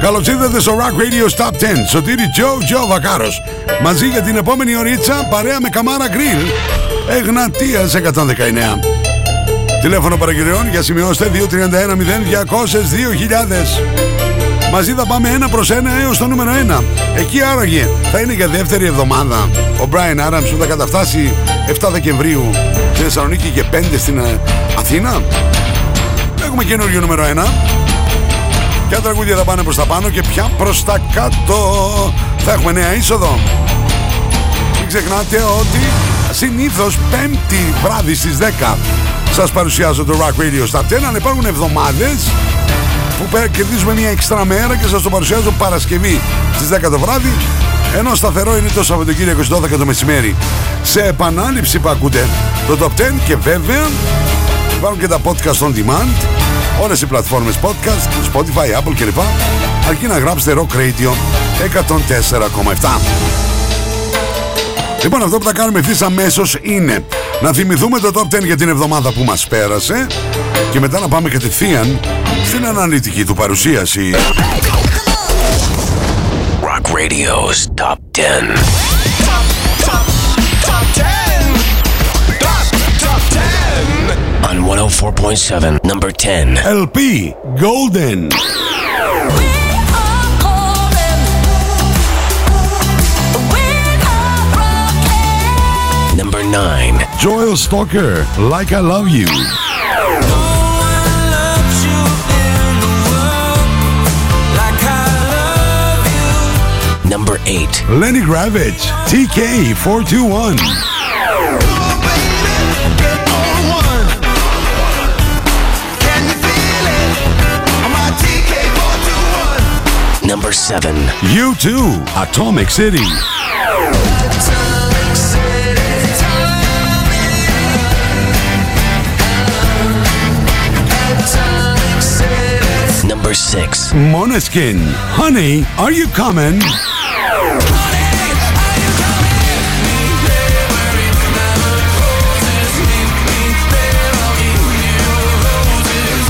Καλώς ήρθατε στο Rock Radio Top 10 Σωτήρι Τζο Τζο Βακάρος. Μαζί για την επόμενη ωρίτσα Παρέα με Καμάρα Γκριλ. Εγνατίας 119 Τηλέφωνο παραγγελιών για σημειώστε 231 0200 2000 Μαζί θα πάμε ένα προς ένα έως το νούμερο 1 Εκεί άραγε. Θα είναι για δεύτερη εβδομάδα. Ο Brian Adams που θα καταφτάσει 7 Δεκεμβρίου Στη Θεσσαλονίκη και 5 στην ε, Αθήνα. Έχουμε καινούργιο νούμερο 1 Ποια τραγούδια θα πάνε προς τα πάνω και ποια προς τα κάτω. Θα έχουμε νέα είσοδο. Μην ξεχνάτε ότι συνήθως πέμπτη βράδυ στις 10 Σας παρουσιάζω το Rock Radio στα 10 Αλλά υπάρχουν εβδομάδες που κερδίζουμε μια εξτρά μέρα και σας το παρουσιάζω Παρασκευή στις 10 το βράδυ ενώ σταθερό είναι το Σαββατοκύριακο στις 12 το μεσημέρι. Σε επανάληψη που ακούτε το Top 10 και βέβαια υπάρχουν και τα podcast on demand όλες οι πλατφόρμες podcast Spotify, Apple κλπ αρκεί να γράψετε Rock Radio 104,7 Λοιπόν αυτό που θα κάνουμε ευθύς αμέσως είναι να θυμηθούμε το Top 10 για την εβδομάδα που μας πέρασε και μετά να πάμε κατευθείαν στην αναλυτική του παρουσίαση. Rock Radio's Top 10. 10. 104.7, number 10. LP Golden. Number 9. Joel Stalker, Like I Love You. Number 8. Lenny Gravitch, TK421. Number 7. You too, Atomic City. Number 6. Moneskin, Honey, Are You Coming?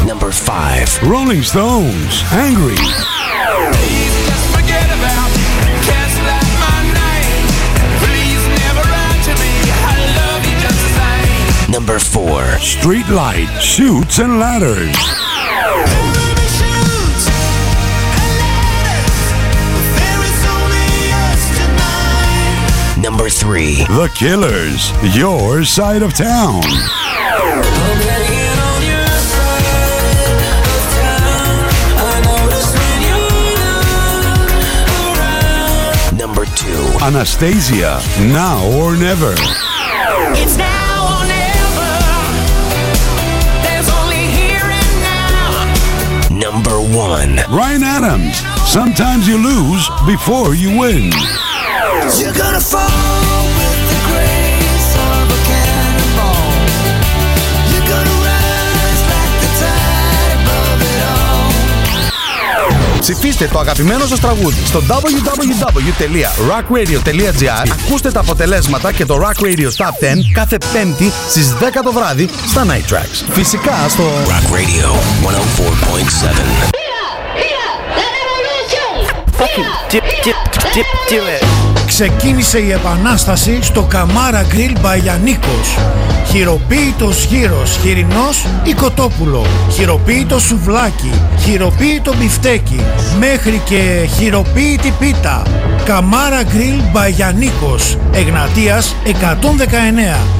Number 5. Rolling Stones, Angry. Number 4. Streetlight, Shoots and Ladders. Number 3. The Killers, Your Side of Town. Number 2. Anastasia, Now or Never. Now. Number 1. Ryan Adams, Sometimes You Lose Before You Win. You're gonna fall with the grace of a cannonball. You're gonna rise like the tide above it all. Ψηφίστε το αγαπημένο σας τραγούδι στο www.rockradio.gr Ακούστε τα αποτελέσματα και το Rock Radio Top 10 κάθε πέμπτη στις 10 το βράδυ στα Night Tracks. Φυσικά στο Rock Radio 104.7. Ξεκίνησε η επανάσταση στο Καμάρα Γκριλ Μπαγιανίκος. Χειροποίητος γύρος, χοιρινός ή κοτόπουλο. Χειροποίητο σουβλάκι, χειροποίητο μπιφτέκι, μέχρι και χειροποίητη πίτα. Καμάρα Γκριλ Μπαγιανίκος, Εγνατίας 119.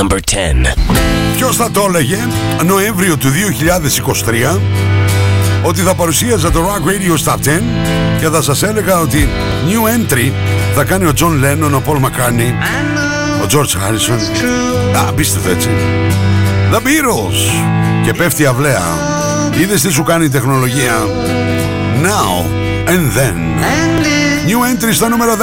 Number 10. Ποιος θα το έλεγε Νοέμβριο του 2023 ότι θα παρουσίαζα το Rock Radio Top 10 και θα σας έλεγα ότι new entry θα κάνει ο John Lennon, ο Paul McCartney, ο George Harrison. Α, απίστευτο έτσι. The Beatles. Και πέφτει αυλαία. Είδες τι σου κάνει η τεχνολογία. Now and then. And if New entry στο νούμερο 10.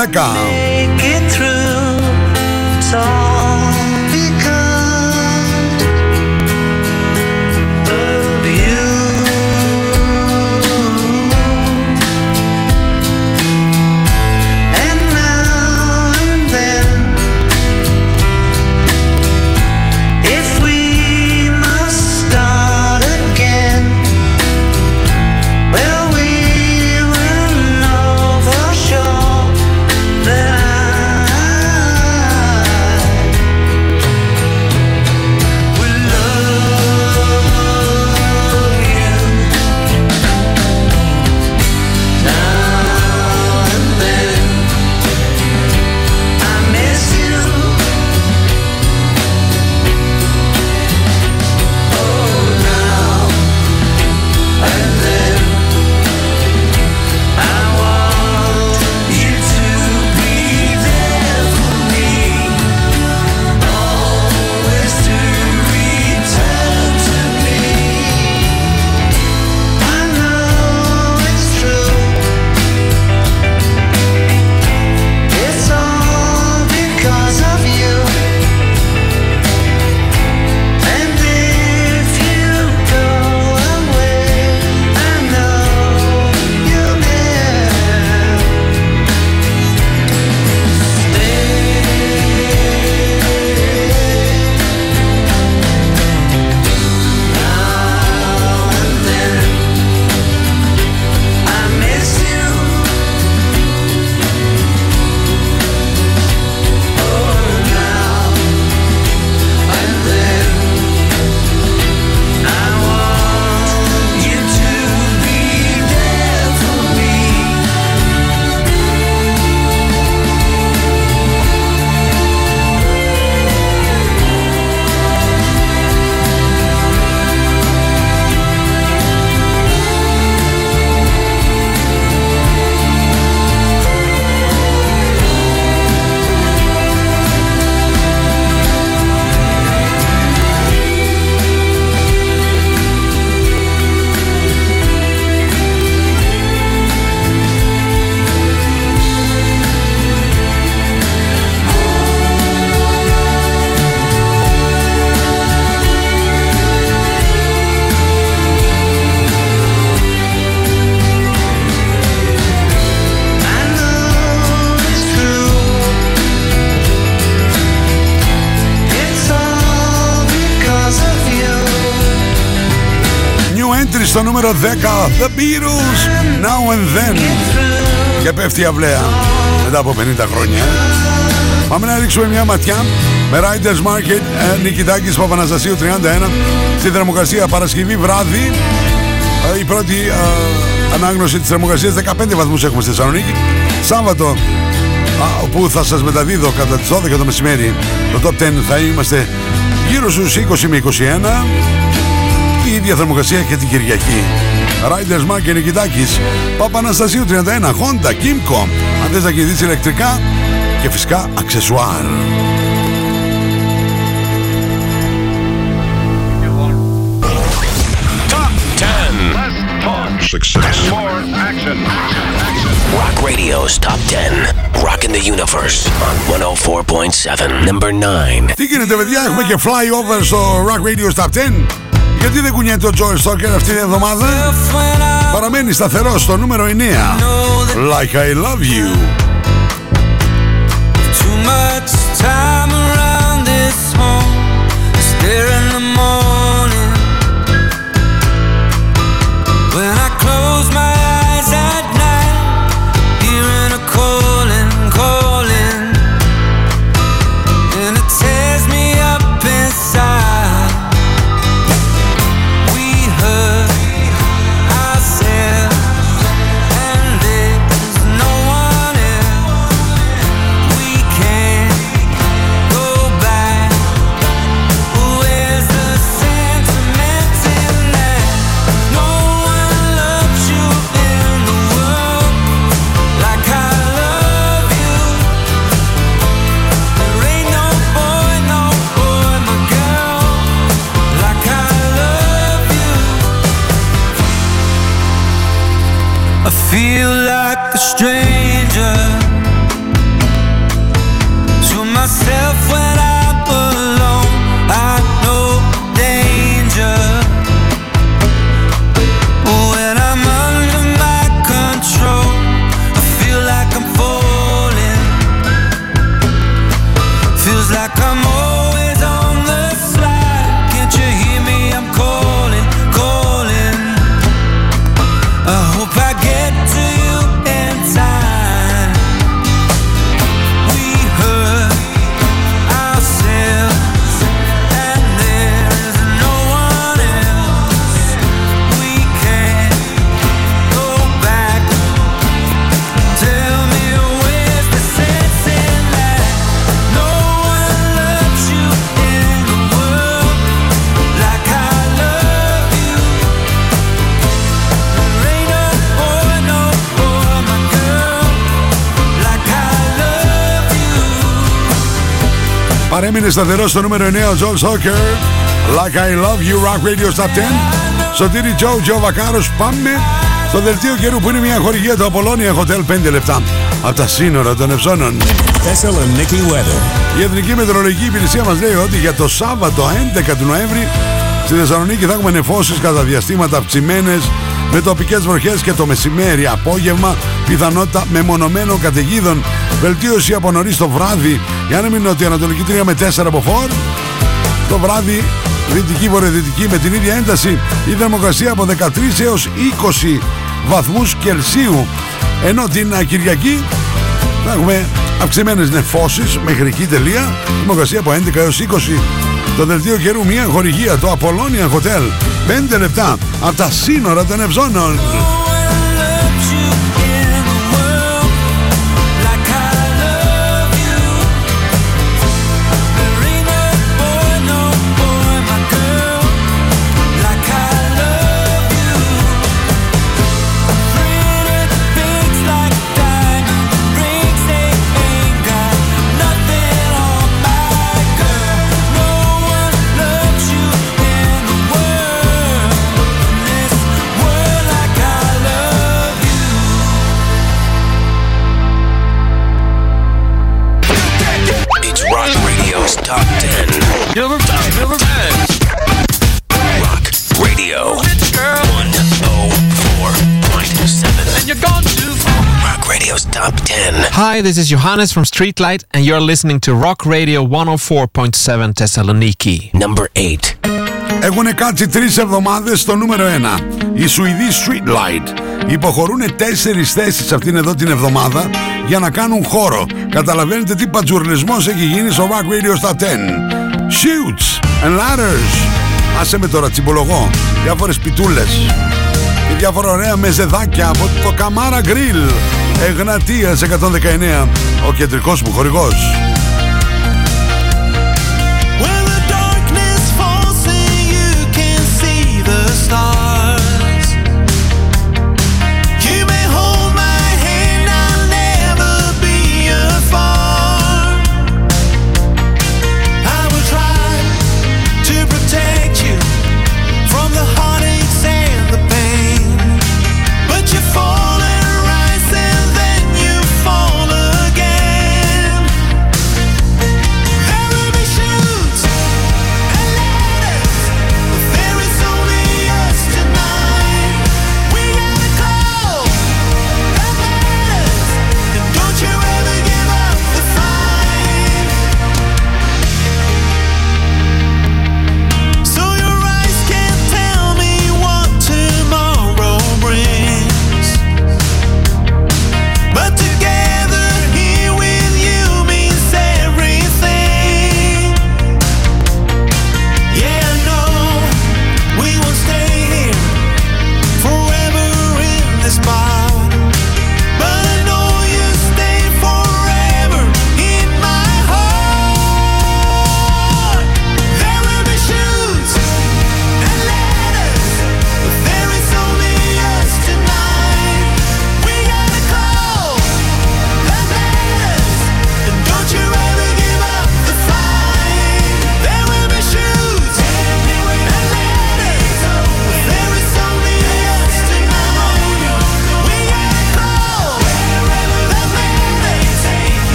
Νούμερο 10. The Beatles. Now and then. Και πέφτει η αυλαία μετά από 50 χρόνια. Πάμε να ρίξουμε μια ματιά με Riders Market ε, Νικητάκης Παπαναστασίου 31 στη θερμοκρασία Παρασκευή βράδυ. Ε, η πρώτη ε, ανάγνωση της θερμοκρασίας 15 βαθμούς έχουμε στη Θεσσαλονίκη. Σάββατο α, που θα σας μεταδίδω κατά τις 12 το μεσημέρι το Top 10 θα είμαστε γύρω στους 20 με 21 η ίδια θερμοκρασία και την Κυριακή. Riders Mark και Νικητάκης, Παπαναστασίου 31, Honda, Kimco. Αν θες να κινηθείς ηλεκτρικά και φυσικά αξεσουάρ. Top 10. Success. More action. Rock Radio's Top 10. Rockin' the Universe on 104.7. Number 9. Τι γίνεται παιδιά, έχουμε και flyover στο Rock Radio Top 10. Γιατί δεν κουνιέται ο Joel Stalker αυτή την εβδομάδα; Παραμένει σταθερός στο νούμερο 9. Like I love you. Too much time Strange. Παρέμεινε σταθερό στο νούμερο 9 ο Τζον Σόκερ. Like I love you, Rock Radio's Top 10. Σωτήρη JoJo Βακάρο. Πάμε στο δελτίο καιρού που είναι μια χορηγία του Απολλώνια Hotel 5 λεπτά από τα σύνορα των Ευζώνων. Thessaloniki weather. Η Εθνική Μετεωρολογική Υπηρεσία μας λέει ότι για το Σάββατο 11 του Νοέμβρη στη Θεσσαλονίκη θα έχουμε νεφώσεις κατά διαστήματα αυξημένες με τοπικές βροχές και το μεσημέρι απόγευμα πιθανότητα μεμονωμένων καταιγίδων. Βελτίωση από νωρίς το βράδυ. Για να μην νοτιοανατολική 3 με 4 από φόρ. Το βράδυ δυτική βορειοδυτική με την ίδια ένταση. Η θερμοκρασία από 13 έως 20 βαθμούς Κελσίου. Ενώ την α, Κυριακή θα έχουμε αυξημένες νεφώσεις μέχρι εκεί τελεία. Θερμοκρασία από 11 έως 20 το δελτίο καιρού μια χορηγία το Apollonia Hotel. 5 λεπτά από τα σύνορα των Ευζώνων Hi, this is Johannes from Streetlight, and you're listening to Rock Radio 104.7 Thessaloniki. Number 8. Έχουν κάτσει τρεις εβδομάδες στο νούμερο 1. Οι Σουηδοί Streetlight υποχωρούν τέσσερις θέσεις αυτήν εδώ την εβδομάδα για να κάνουν χώρο. Καταλαβαίνετε τι πατζουρλισμό έχει γίνει στο Rock Radio στα 10. Shoots and ladders. Άσε με τώρα τσιμπολογώ. Διάφορες πιτούλες. Και διάφορα ωραία μεζεδάκια από το Καμάρα Grill. Εγνατίας 119. Ο κεντρικός μου χορηγός.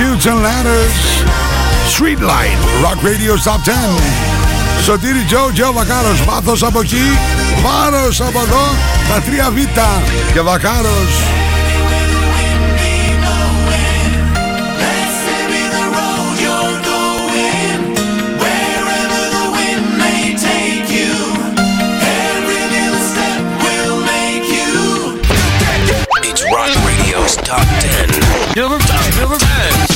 Chutes and Ladders, Streetlight, Rock Radio Top 10. Σωτήρι Τζο, Τζο Βακάρος, από εκεί, βάρος από εδώ, τα τρία Β και It's Rock Radio's Top 10. Number 10. Number 10.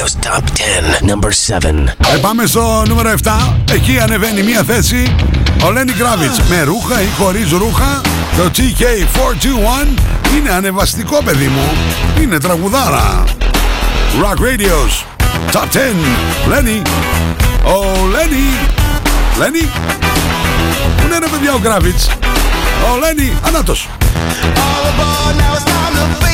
Radio's Top 10. Number 7. Ε, πάμε στο νούμερο 7. Εκεί ανεβαίνει μία θέση ο Λένι Κράβιτς με ρούχα ή χωρίς ρούχα. Το TK421 είναι ανεβαστικό παιδί μου. Είναι τραγουδάρα. Rock Radio's Top 10. Λένι. Ο Λένι. Λένι. Πού είναι ρε παιδιά ο Κράβιτς; Ο Λένι. Ανάτος. All aboard, now it's time to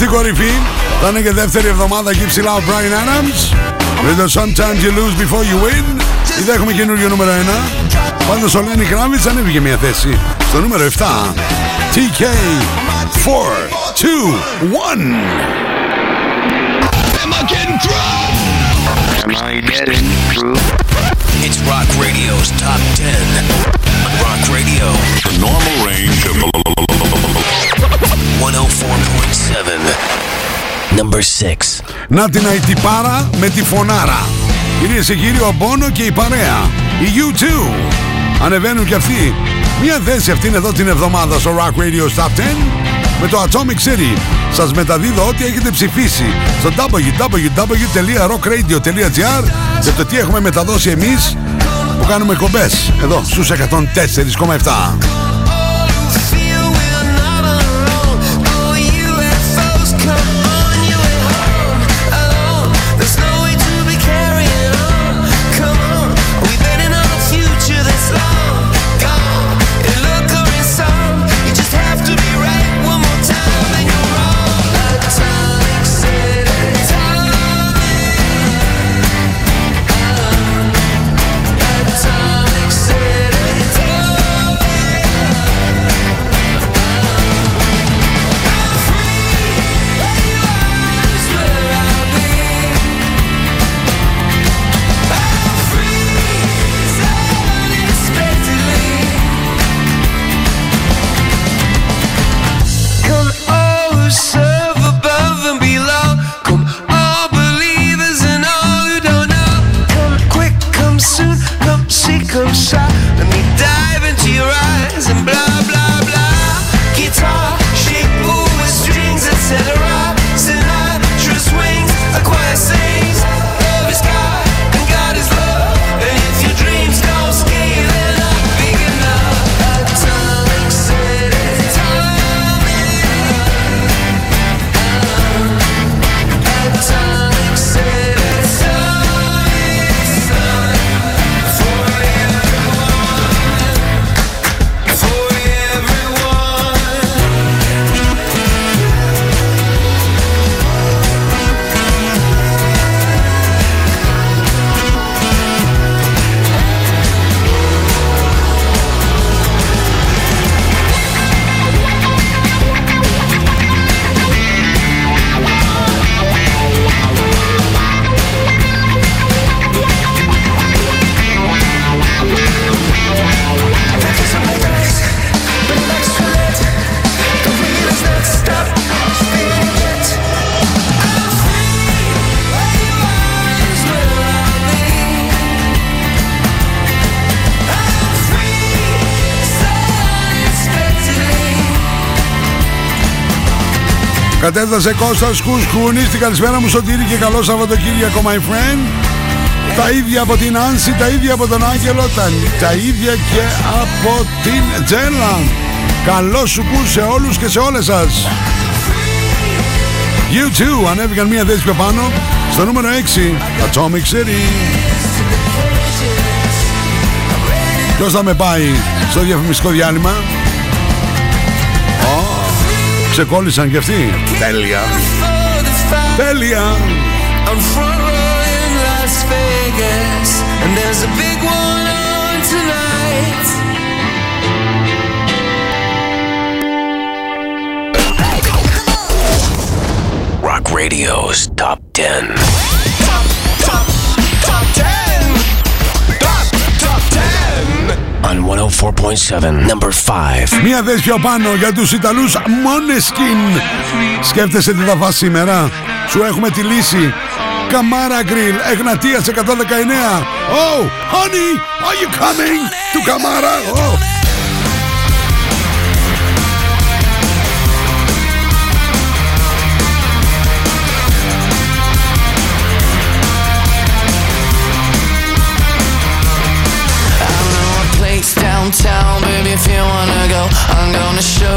στην κορυφή. Θα είναι και δεύτερη εβδομάδα εκεί ψηλά ο Brian Adams. Με το Sometimes You Lose Before You Win. Είδα έχουμε καινούριο νούμερο 1. Πάντως ο Lenny Kravitz ανέβηκε μια θέση. Στο νούμερο 7. TK 4, 2, 1. It's Rock Radio's Top 10. Rock Radio. The normal range of 104.7. Number 6. Να την αιτυπάρα με τη φωνάρα. Κυρίες και κύριοι, ο Μπόνο και η παρέα. Η U2. Ανεβαίνουν και αυτοί. Μια θέση αυτήν εδώ την εβδομάδα στο Rock Radio Top 10 με το Atomic City. Σας μεταδίδω ό,τι έχετε ψηφίσει στο www.rockradio.gr και το τι έχουμε μεταδώσει εμείς που κάνουμε κομπές εδώ στους 104,7. Κατέφτασε Κώστας Κουσκούνης Την καλησπέρα μου Σωτήρη και καλό Σαββατοκύριακο my friend. Τα ίδια από την Άνση, τα ίδια από τον Άγγελο Τα, τα ίδια και από την Τζέλα. Καλό σου κου σε όλους και σε όλες σας. You too ανέβηκαν μία θέση πιο πάνω Στο νούμερο 6 Atomic City. Ποιος θα με πάει στο διαφημιστικό διάλειμμα; Ω, Ξεκόλλησαν κι αυτοί Τέλεια Τέλεια I'm front row in Las Vegas, and there's a big one on tonight. Rock Radio's Top 10. On 104.7, number 5. Μία θέση πιο πάνω για τους Ιταλούς Måneskin Σκέφτεσαι τι θα φας σήμερα; Σου έχουμε τη λύση Καμάρα Γκριλ Εγνατίας 119 Oh, honey, are you coming to Καμάρα; Oh. Show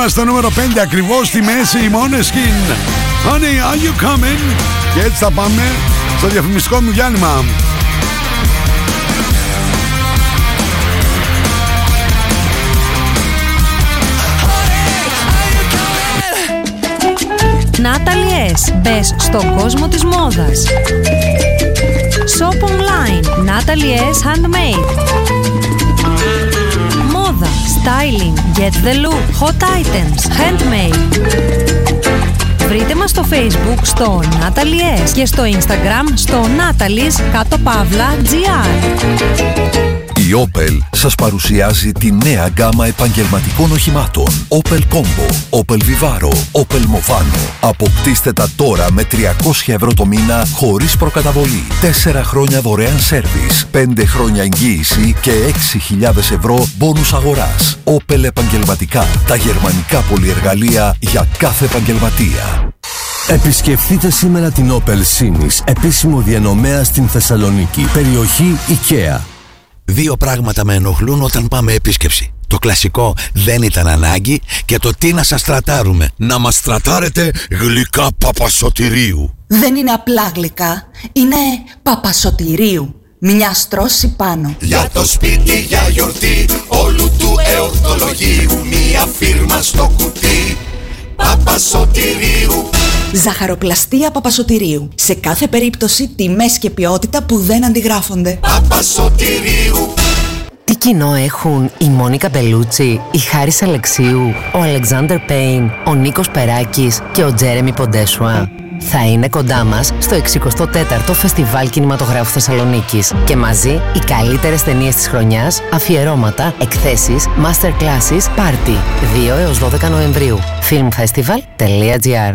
Είμαστε στο νούμερο 5 ακριβώς στη μέση η Måneskin Honey, are you coming? Και έτσι θα πάμε στο διαφημιστικό μου διάλειμμα Natalie S. Μπες στον κόσμο της μόδας. Shop online. Natalie S. Handmade. Μόδα. Styling. Get the look. Hot items. Handmade. Βρείτε μας στο Facebook στο Natalie S. και στο Instagram στο Natalie's κάτω παύλα GR. Η Opel σας παρουσιάζει τη νέα γκάμα επαγγελματικών οχημάτων Opel Combo, Opel Vivaro, Opel Movano. Αποκτήστε τα τώρα με 300 ευρώ το μήνα χωρίς προκαταβολή. 4 χρόνια δωρεάν σέρβις, 5 χρόνια εγγύηση και 6.000 ευρώ μπόνους αγοράς. Opel Επαγγελματικά, τα γερμανικά πολυεργαλεία για κάθε επαγγελματία. Επισκεφτείτε σήμερα την Opel Sinis, επίσημο διανομέα στην Θεσσαλονίκη, περιοχή IKEA. Δύο πράγματα με ενοχλούν όταν πάμε επίσκεψη. Το κλασικό δεν ήταν ανάγκη και το τι να σας τρατάρουμε. Να μας τρατάρετε γλυκά παπασωτηρίου. Δεν είναι απλά γλυκά, είναι παπασωτηρίου. Μια στρώση πάνω. Για το σπίτι, για γιορτή, όλου του εορτολογίου, μία φίρμα στο κουτί. Παπασωτηρίου Ζαχαροπλαστεία Παπασωτηρίου. Σε κάθε περίπτωση τιμές και ποιότητα που δεν αντιγράφονται. Παπασωτηρίου Τι κοινό έχουν η Μόνικα Μπελούτσι, η Χάρης Αλεξίου, ο Αλεξάνδρ Πέιν, ο Νίκος Περάκης και ο Τζέρεμι Ποντέσουα; Θα είναι κοντά μας στο 64ο Φεστιβάλ Κινηματογράφου Θεσσαλονίκης και μαζί οι καλύτερες ταινίες της χρονιάς, αφιερώματα, εκθέσεις, masterclasses, πάρτι. 2 έως 12 Νοεμβρίου. filmfestival.gr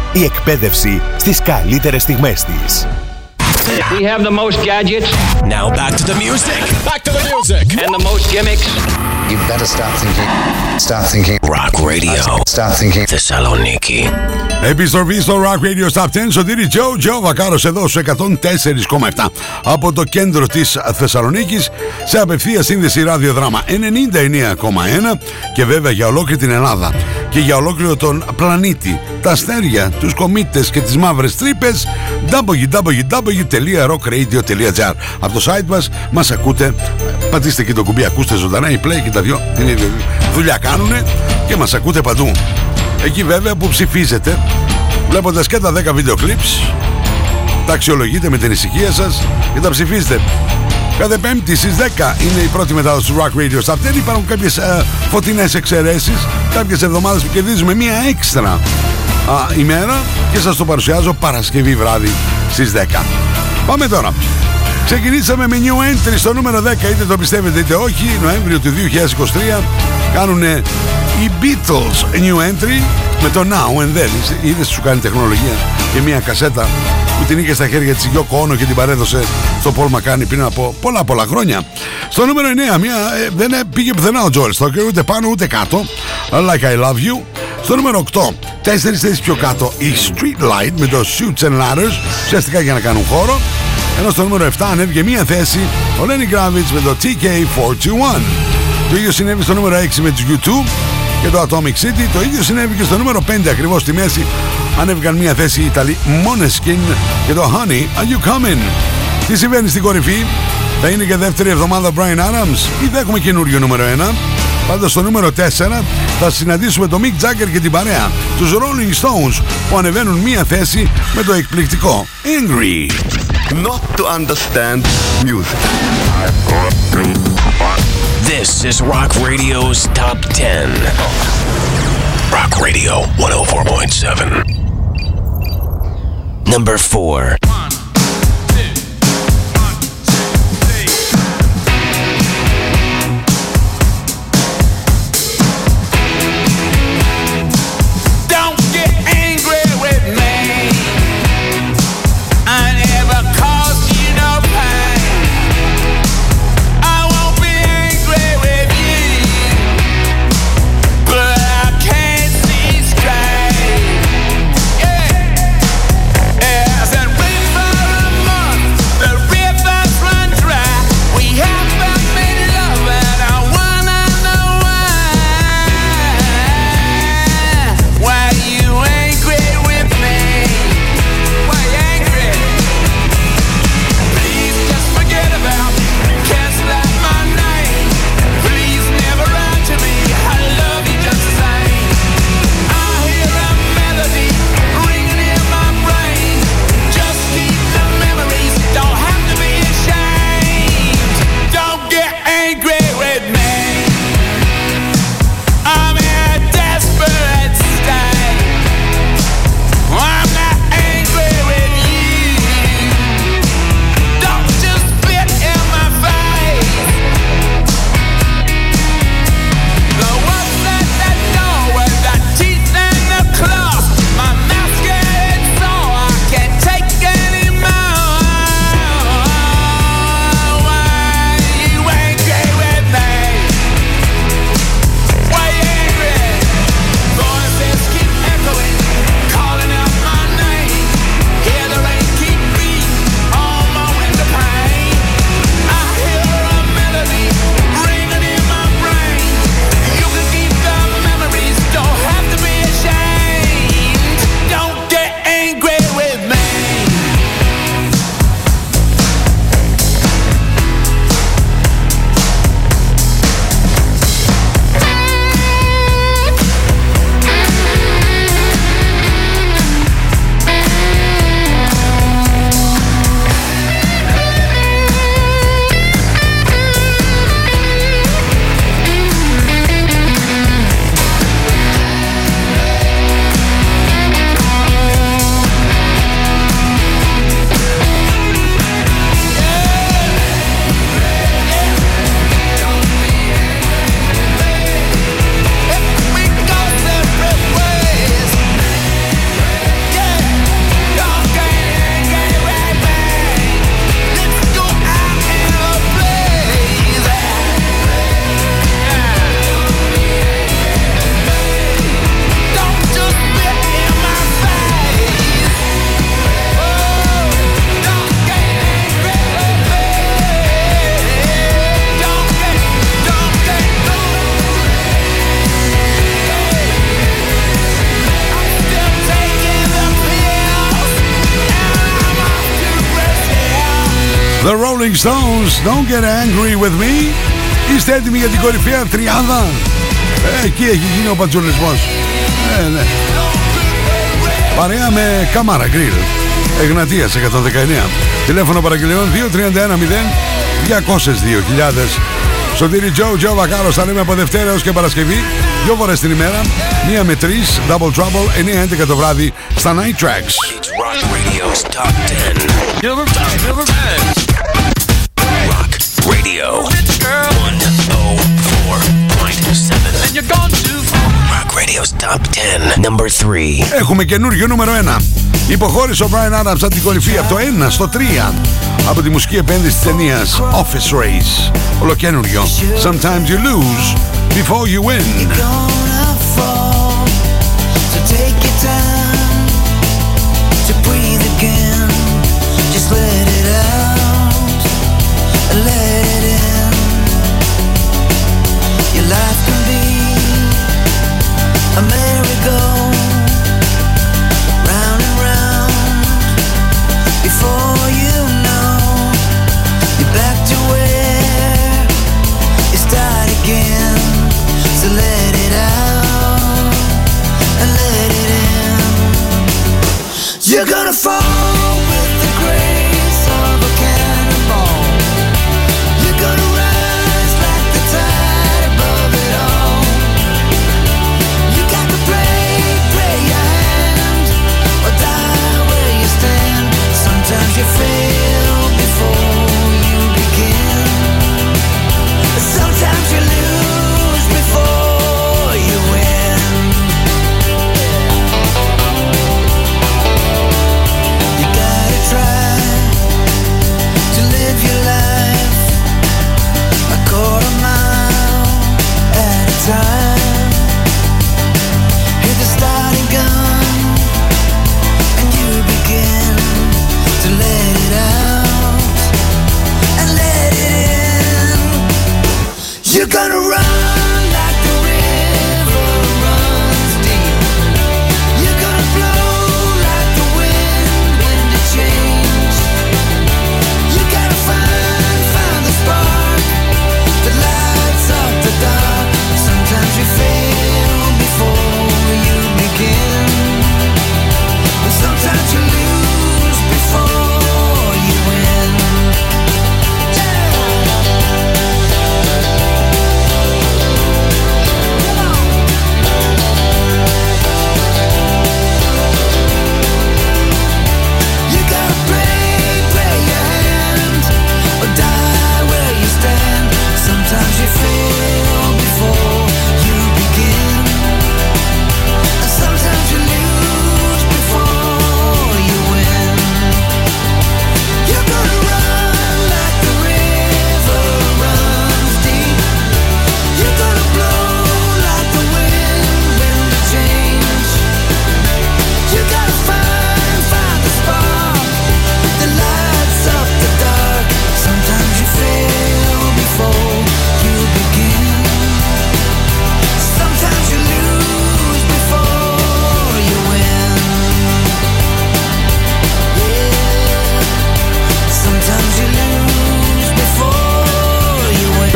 Η εκπαίδευση στις καλύτερες στιγμές της. We have the most gadgets. Now back to the music. Back to the music. And the most gimmicks. You better start thinking Start thinking Rock Radio. Start thinking Θεσσαλονίκη. Επιστροφή στο Rock Radio Stop 10 Σωτήρι Τζο, Τζο Βακάρος εδώ στο 104,7 από το κέντρο της Θεσσαλονίκης σε απευθεία σύνδεση ραδιοδράμα 99,1 και βέβαια για ολόκληρη την Ελλάδα και για ολόκληρο τον πλανήτη τα αστέρια, τους κομίτες και τις μαύρες τρύπες www.rockradio.gr Από το site μας μας ακούτε. Πατήστε και το κουμπί ακούστε ζωντανά η play και τα δυο την ίδια δουλειά κάνουνε και μας ακούτε παντού. Εκεί βέβαια που ψηφίζετε Βλέποντας και τα 10 βίντεο clips Τα αξιολογείτε με την ησυχία σας Και τα ψηφίζετε. Κάθε πέμπτη στις 10 είναι η πρώτη μετάδοση του Rock Radio Stop 10 Υπάρχουν κάποιες ε, φωτεινές εξαιρέσεις. Κάποιες εβδομάδες που κερδίζουμε μία έξτρα α, ημέρα Και σας το παρουσιάζω Παρασκευή βράδυ στις 10 Πάμε τώρα Ξεκινήσαμε με new entry στο νούμερο 10 Είτε το πιστεύετε είτε όχι Νοέμβριο του 2023 Κάνουν οι Beatles new entry με το Now and Then. Είδες σου κάνει τεχνολογία; Και μια κασέτα που την είχε στα χέρια της Yoko Ono και την παρέδωσε στο Paul McCartney πριν από πολλά πολλά χρόνια. Στο νούμερο 9 μια, ε, δεν πήγε πουθενά ο Joel Stoker ούτε πάνω ούτε κάτω. Like I Love You. Στο νούμερο 8 τέσσερις θέσεις πιο κάτω η Street Light με το Shoots and Ladders ουσιαστικά για να κάνουν χώρο. Ενώ στο νούμερο 7 ανέβηκε μία θέση ο Lenny Kravitz με το TK421. Το ίδιο συνέβη στο νούμερο 6 με τους YouTube και το Atomic City. Το ίδιο συνέβη και στο νούμερο 5 ακριβώς στη μέση. Ανέβηκαν μία θέση οι Ιταλοί Måneskin και το Honey Are You Coming; Τι συμβαίνει στην κορυφή; Θα είναι και δεύτερη εβδομάδα Brian Adams ή θα έχουμε καινούριο νούμερο 1. Πάντα στο νούμερο 4 θα συναντήσουμε τον Mick Jagger και την παρέα τους Rolling Stones που ανεβαίνουν μία θέση με το εκπληκτικό Angry. Not to understand music. This is Rock Radio's Top 10. Rock Radio 104.7. Number 4. Stones, Don't Get Angry With Me. Είστε έτοιμοι για την κορυφαία τριάδα; Ε, εκεί έχει γίνει ο πατζουλισμός. Ε, ναι. Παρέα με Καμάρα Γκριλ. Εγνατίας 119. Τηλέφωνο παραγγελιών 2310 202.000. Σωτήρι Τζο, Τζο Βακάρος θα λέμε από Δευτέρα έως και Παρασκευή. Δυο φορές την ημέρα. Μία με τρεις, Double Trouble, 9-11 το βράδυ στα Night Tracks. Rock Radio's Top 10. Number 10. Number 10. Rock Radio 104.7. And you're gone too far. Rock Radio's Top 10. Number 3. Έχουμε καινούριο νούμερο 1. Υποχώρησε ο Brian Adams από την κορυφή από το 1 στο 3 από τη μουσική επένδυση της ταινίας Office Race. Ολοκένουριο. Sometimes you lose before you win. gonna fall. So take your time to breathe again. You're gonna fall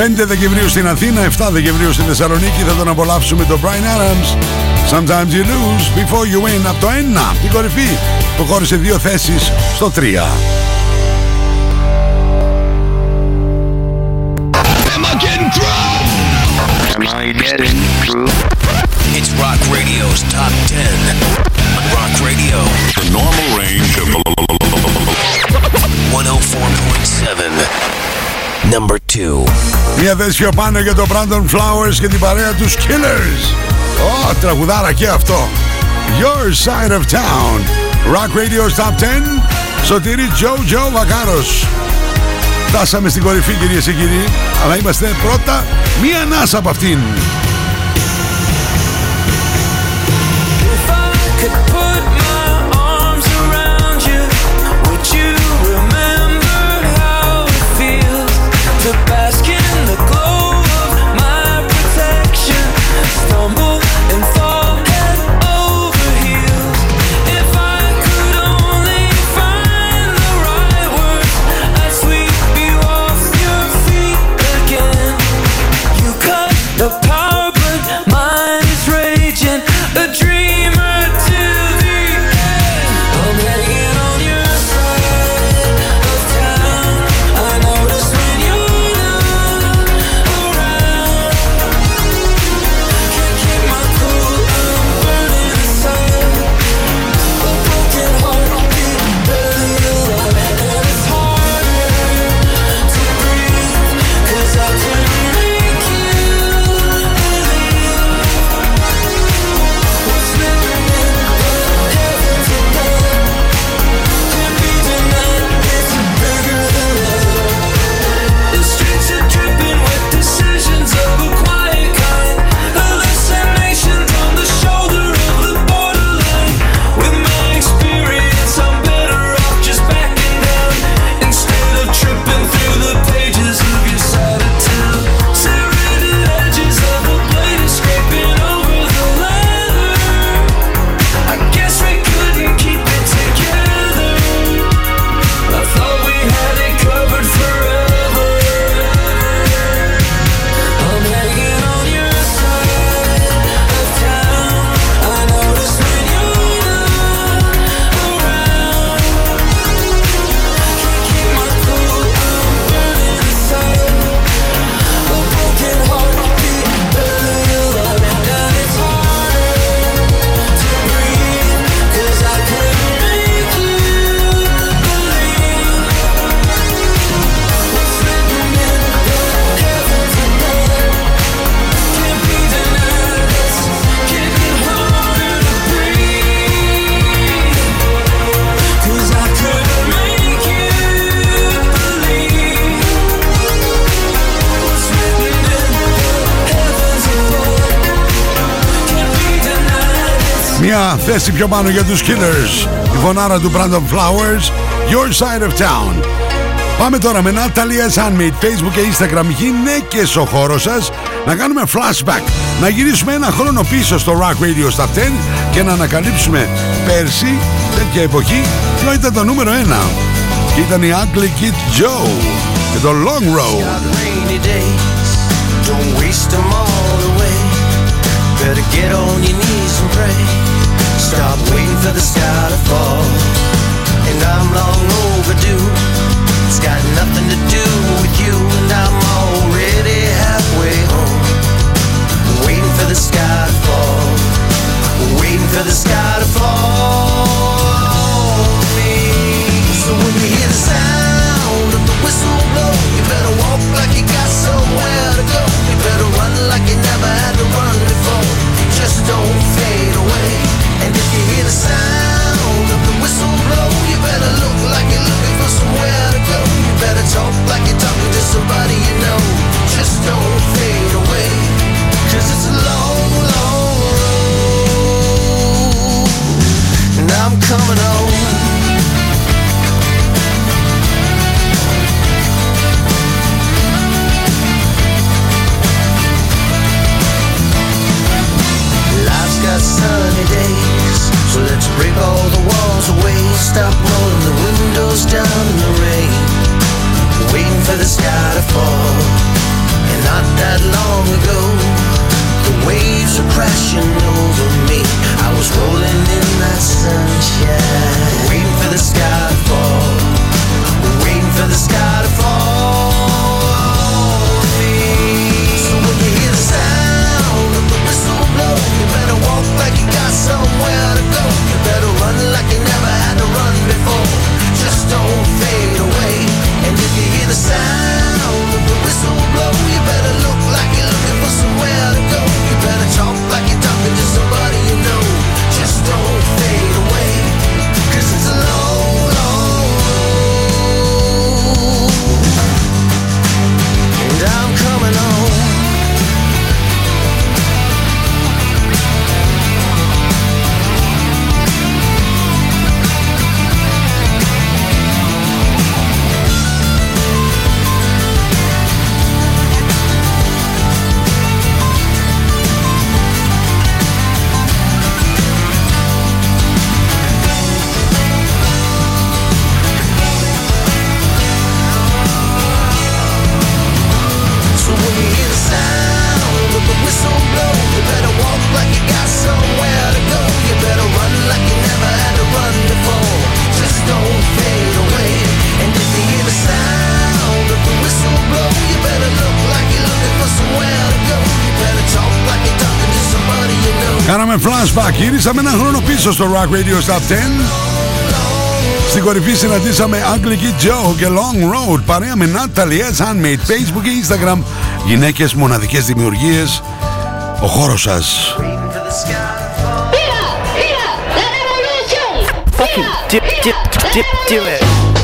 5 Δεκεμβρίου στην Αθήνα, 7 Δεκεμβρίου στη Θεσσαλονίκη θα τον απολαύσουμε το Brian Adams. Sometimes you lose before you win από το 1. Την κορυφή που χώρισε δύο θέσεις στο 3. Am I getting through? It's Rock Radio's Top 10. On Rock Radio. Number 2. Μια θέση πιο πάνω για το Brandon Flowers και την παρέα τους Killers. Ω, τραγουδάρα και αυτό. Your Side of Town. Rock Radio's Top 10. Σωτήρι Τζο Τζο Βακάρος. Φτάσαμε στην κορυφή κυρίες και κύριοι, αλλά είμαστε πρώτα μία ανάσα από αυτήν. If I could Θέσει πιο πάνω για τους killers. η φωνάρα του Brandon Flowers. Your side of town. Πάμε τώρα με Natalia Sanmate. Facebook και Instagram. Γυναίκες ο χώρος σας να κάνουμε flashback. Να γυρίσουμε ένα χρόνο πίσω στο Rock Radio στα 10 και να ανακαλύψουμε πέρσι, τέτοια εποχή, που ήταν το νούμερο 1. Ήταν η Ugly Kid Joe. και το Long Road. Stop waiting for the sky to fall. And I'm long overdue. It's got nothing to do with you, and I'm already halfway home. Waiting for the sky to fall. Waiting for the sky to fall. So when you hear the sound of the whistle blow, you better walk like you got somewhere to go. You better run like you never had to run before. Just don't fade away. And if you hear the sound of the whistle blow, you better look like you're looking for somewhere to go. You better talk like you're talking to somebody you know. Just don't fade away. Cause it's a long, Κάναμε flashback, γυρίσαμε ένα χρόνο πίσω στο Rock Radio Stop 10. Στην κορυφή συναντήσαμε Ugly Kid Joe και Long Road παρέα με Natalie S. Handmade, Facebook και Instagram. Γυναίκες, μοναδικές δημιουργίες. Ο χώρος σας.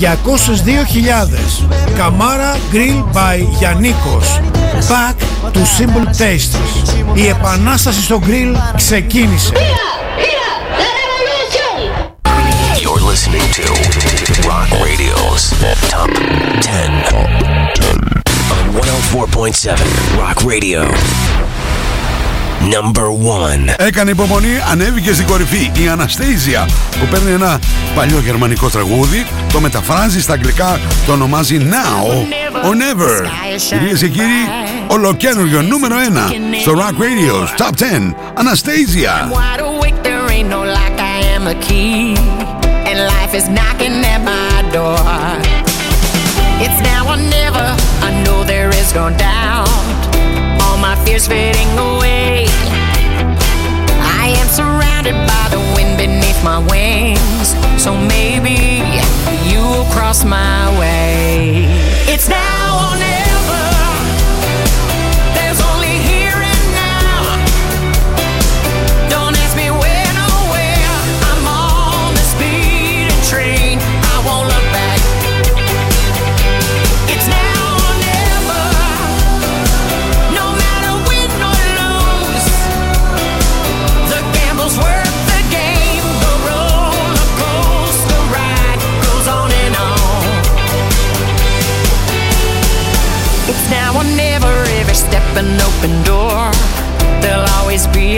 202.000 Καμάρα Grill by Γιαννίκος Back to Simple Tastes Η επανάσταση στο grill ξεκίνησε You're listening to Rock Radio's Top 10 on 104.7 Rock Radio. Number 1. Έκανε υπομονή, ανέβηκε στην κορυφή η Αναστέιζια που παίρνει ένα παλιό γερμανικό τραγούδι, το μεταφράζει στα αγγλικά, το ονομάζει Now or Never. Κυρίες και κύριοι, ολοκένουργιο νούμερο 1 στο Rock Radio Top 10 Αναστέιζια. wide awake, there ain't no lock, I am a key. And life is knocking at my door. It's now or never, I know there is no doubt. Fears fading away. I am surrounded by the wind beneath my wings. So maybe you will cross my way. It's now or never.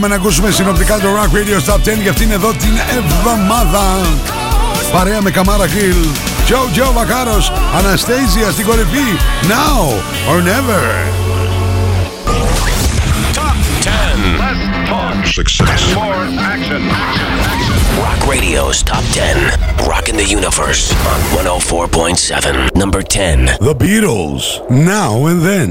Πάμε να ακούσουμε συνοπτικά το Rock Radio Top 10 για αυτήν εδώ την εβδομάδα. Παρέα με Καμάρα Γκριλ, Joe Joe Βακάρος, Αναστέζια στην κορυφή. Now or never. Less talk. Success. More action. Rock Radio's Top 10. Rocking the Universe on 104.7. Number 10. The Beatles, Now and Then.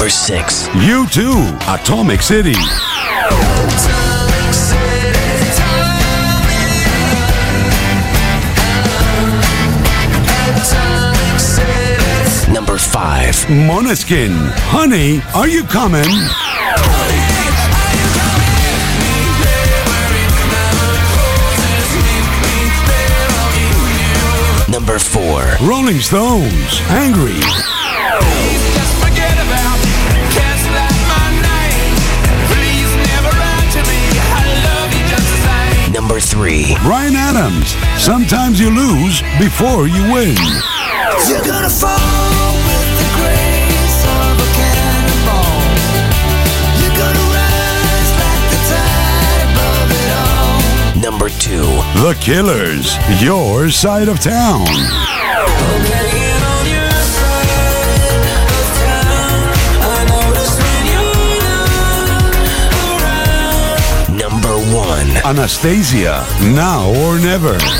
Number 6. You too, Atomic City. Number 5. Monoskin. Honey, Are You Coming? Number 4. Rolling Stones, Angry. Perry. Brian Adams. Sometimes you lose before you win. You're gonna fall. Like the Number two, The Killers, Your Side of Town. Anastasia, Now or Never.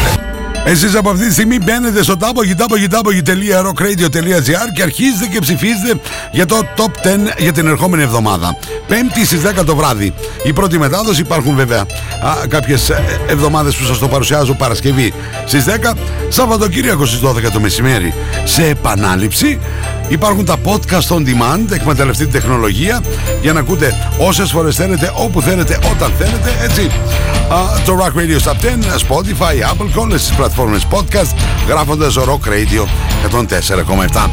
Εσείς από αυτή τη στιγμή μπαίνετε στο www.rockradio.gr και αρχίζετε και ψηφίζετε για το Top 10 για την ερχόμενη εβδομάδα. Πέμπτη στις 10 το βράδυ. Η πρώτη μετάδοση υπάρχουν βέβαια α, κάποιες ε, εβδομάδες που σας το παρουσιάζω Παρασκευή στις 10, Σαββατοκύριακο στις 12 το μεσημέρι σε επανάληψη Υπάρχουν τα podcast on demand, εκμεταλλευτείτε την τεχνολογία για να ακούτε όσες φορές θέλετε, όπου θέλετε, όταν θέλετε, έτσι. Α, το Rock Radio Stop 10, Spotify, Apple, και όλες τις πλατφόρμες podcast, γράφοντας Rock Radio 104,7.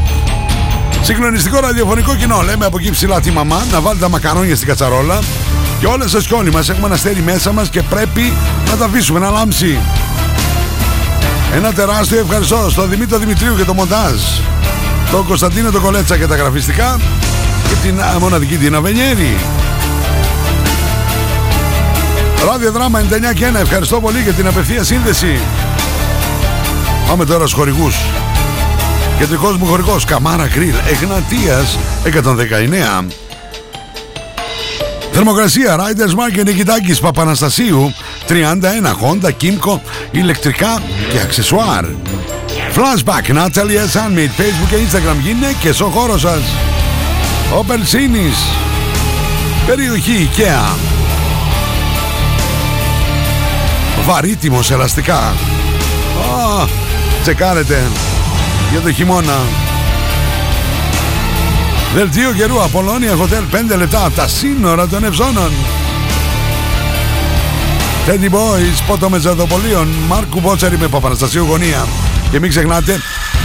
Συγκλονιστικό ραδιοφωνικό κοινό. Λέμε από εκεί ψηλά τη μαμά να βάλει τα μακαρόνια στην κατσαρόλα. Και όλες σας και όλοι μας έχουμε ένα αστέρι μέσα μας και πρέπει να τα αφήσουμε να λάμψει. Ένα τεράστιο ευχαριστώ στον Δημήτρη Δημητρίου για το μοντάζ. Τον Κωνσταντίνο τον Κολέτσα για τα γραφιστικά. Και την α, μοναδική Τίνα Βενιέρη. Ράδιο Δράμα 99 και 1. Ευχαριστώ πολύ για την απευθεία σύνδεση. Πάμε τώρα στους χορηγούς. Κεντρικός μου χορηγός Καμάρα Γκριλ Εγνατίας 119 Θερμοκρασία Riders Market Νικητάκης Παπαναστασίου 31 Honda Kimco ηλεκτρικά και αξεσουάρ Flashback Natalia Sunmeet Facebook και Instagram γυναίκες ο χώρος σας Opel Sinis Περιοχή IKEA Βαρύτιμος ελαστικά Α, Τσεκάρετε για το χειμώνα. Δελτίο καιρού Απολώνια Hotel 5 λεπτά από τα σύνορα των Ευζώνων. Teddy Boys, πότο μεζαδοπολίων, Μάρκου Μπότσαρη με Παπαναστασίου Γωνία. Και μην ξεχνάτε,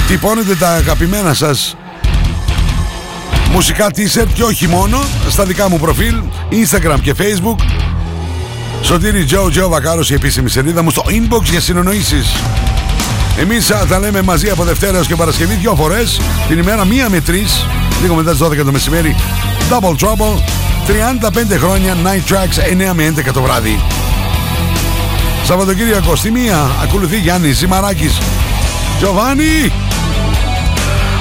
τυπώνετε τα αγαπημένα σας μουσικά t-shirt και όχι μόνο στα δικά μου προφίλ, Instagram και Facebook. Σωτήρι Τζο Τζο Βακάρος η επίσημη σελίδα μου στο inbox για συνονοήσεις. Εμείς α, τα λέμε μαζί από Δευτέρα έως και Παρασκευή δύο φορές την ημέρα μία με τρεις λίγο μετά τις 12 το μεσημέρι Double Trouble 35 χρόνια Night Tracks 9 με 11 το βράδυ Σαββατοκύριακο στη μία ακολουθεί Γιάννης Ζημαράκης. Τζοβάνι!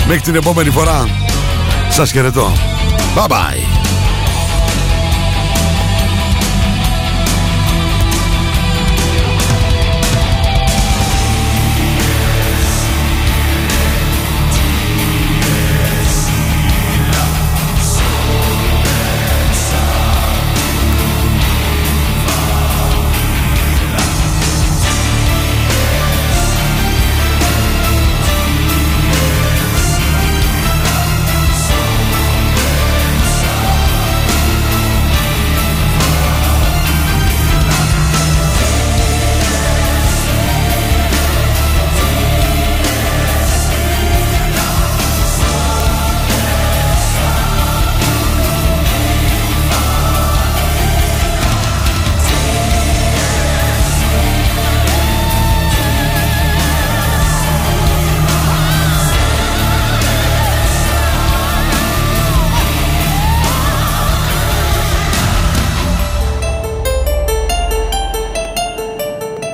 Μέχρι την επόμενη φορά Σας χαιρετώ. Bye bye